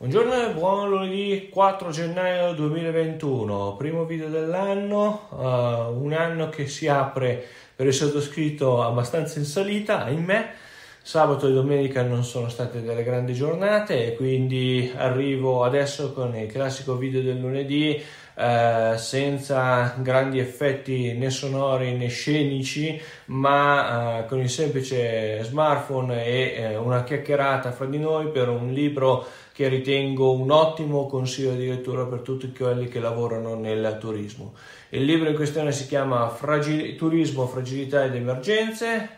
Buongiorno e buon lunedì 4 gennaio 2021, primo video dell'anno, uh, un anno che si apre per il sottoscritto abbastanza in salita, ahimè. Sabato e domenica non sono state delle grandi giornate e quindi arrivo adesso con il classico video del lunedì eh, senza grandi effetti né sonori né scenici, ma eh, con il semplice smartphone e eh, una chiacchierata fra di noi per un libro che ritengo un ottimo consiglio di lettura per tutti quelli che lavorano nel turismo. Il libro in questione si chiama Fragil- Turismo, Fragilità ed Emergenze,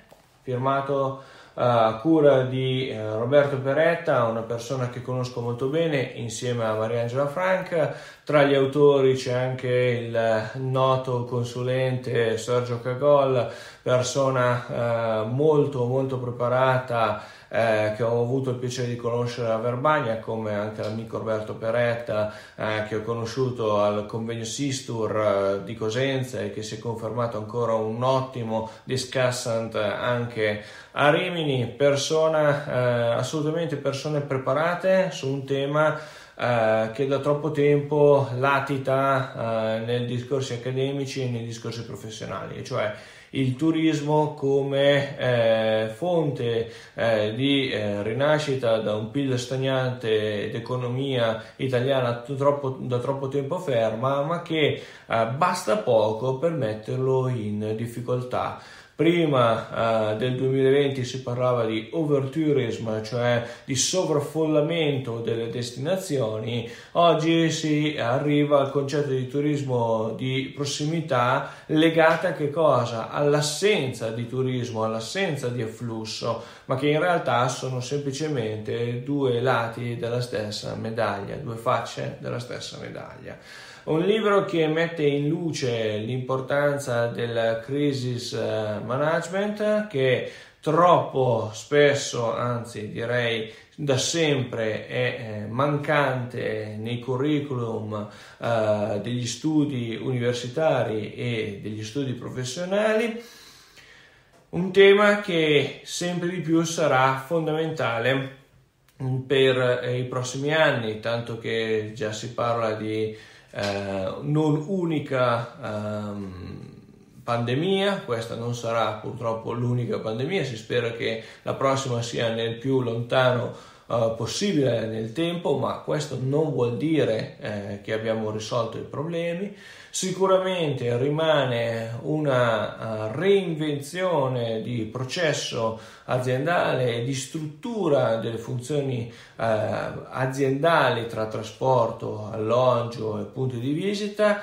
firmato a cura di eh, Roberto Peretta, una persona che conosco molto bene insieme a Mariangela Franca. Tra gli autori c'è anche il noto consulente Sergio Cagol, persona eh, molto molto preparata eh, che ho avuto il piacere di conoscere a Verbania, come anche l'amico Roberto Peretta, eh, che ho conosciuto al convegno Sistur eh, di Cosenza e che si è confermato ancora un ottimo discussant anche a Rimini, persona, eh, assolutamente persone preparate su un tema eh, che da troppo tempo latita eh, nei discorsi accademici e nei discorsi professionali, cioè il turismo come eh, fonte eh, di eh, rinascita da un PIL stagnante d'economia italiana troppo, da troppo tempo ferma, ma che eh, basta poco per metterlo in difficoltà. Prima eh, del 2020 si parlava di overtourism, cioè di sovraffollamento delle destinazioni, oggi si arriva al concetto di turismo di prossimità legata a che cosa? All'assenza di turismo, all'assenza di afflusso, ma che in realtà sono semplicemente due lati della stessa medaglia, due facce della stessa medaglia. Un libro che mette in luce l'importanza del crisis eh, management che troppo spesso, anzi direi da sempre è eh, mancante nei curriculum uh, degli studi universitari e degli studi professionali, un tema che sempre di più sarà fondamentale per i prossimi anni, tanto che già si parla di eh, non unica ehm, pandemia, questa non sarà purtroppo l'unica pandemia, si spera che la prossima sia nel più lontano eh, possibile nel tempo, ma questo non vuol dire eh, che abbiamo risolto i problemi. Sicuramente rimane una uh, reinvenzione di processo aziendale e di struttura delle funzioni uh, aziendali tra trasporto, alloggio e punti di visita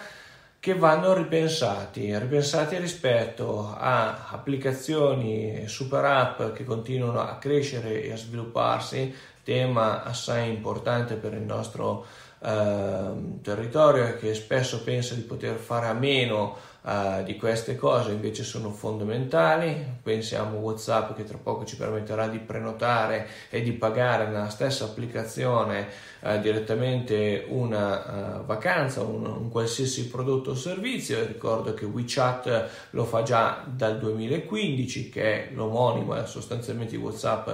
che vanno ripensati, ripensati rispetto a applicazioni super app che continuano a crescere e a svilupparsi, tema assai importante per il nostro eh, territorio che spesso pensa di poter fare a meno uh, di queste cose invece sono fondamentali. Pensiamo a WhatsApp che tra poco ci permetterà di prenotare e di pagare nella stessa applicazione uh, direttamente una uh, vacanza, un, un, qualsiasi prodotto o servizio. Ricordo che WeChat lo fa già dal 2015, che è l'omonimo è sostanzialmente di WhatsApp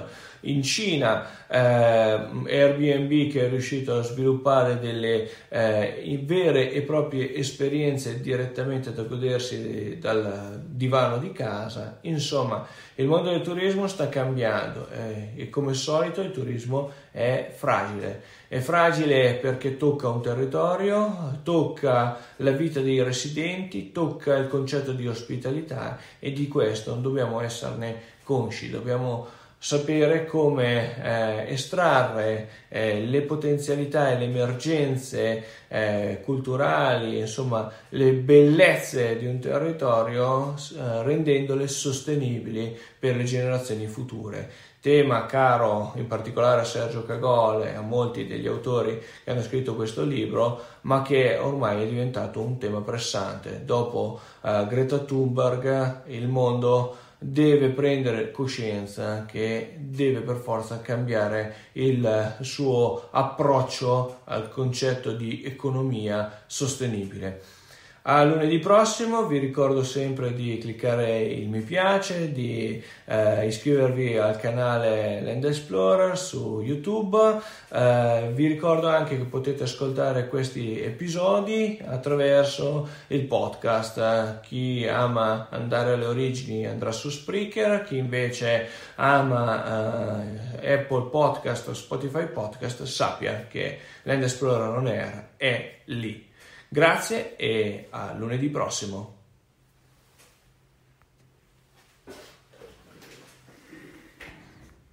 in Cina, eh, Airbnb che è riuscito a sviluppare delle eh, vere e proprie esperienze direttamente da godersi dal divano di casa. Insomma, il mondo del turismo sta cambiando eh, e come al solito il turismo è fragile. È fragile perché tocca un territorio, tocca la vita dei residenti, tocca il concetto di ospitalità e di questo non dobbiamo esserne consci, dobbiamo sapere come eh, estrarre eh, le potenzialità e le emergenze eh, culturali, insomma le bellezze di un territorio eh, rendendole sostenibili per le generazioni future. Tema caro in particolare a Sergio Cagole e a molti degli autori che hanno scritto questo libro, ma che ormai è diventato un tema pressante. Dopo eh, Greta Thunberg il mondo deve prendere coscienza che deve per forza cambiare il suo approccio al concetto di economia sostenibile. A lunedì prossimo vi ricordo sempre di cliccare il mi piace, di eh, iscrivervi al canale Land Explorer su YouTube. Eh, vi ricordo anche che potete ascoltare questi episodi attraverso il podcast. Chi ama andare alle origini andrà su Spreaker, chi invece ama eh, Apple Podcast o Spotify Podcast sappia che Land Explorer On Air è lì. Grazie e a lunedì prossimo.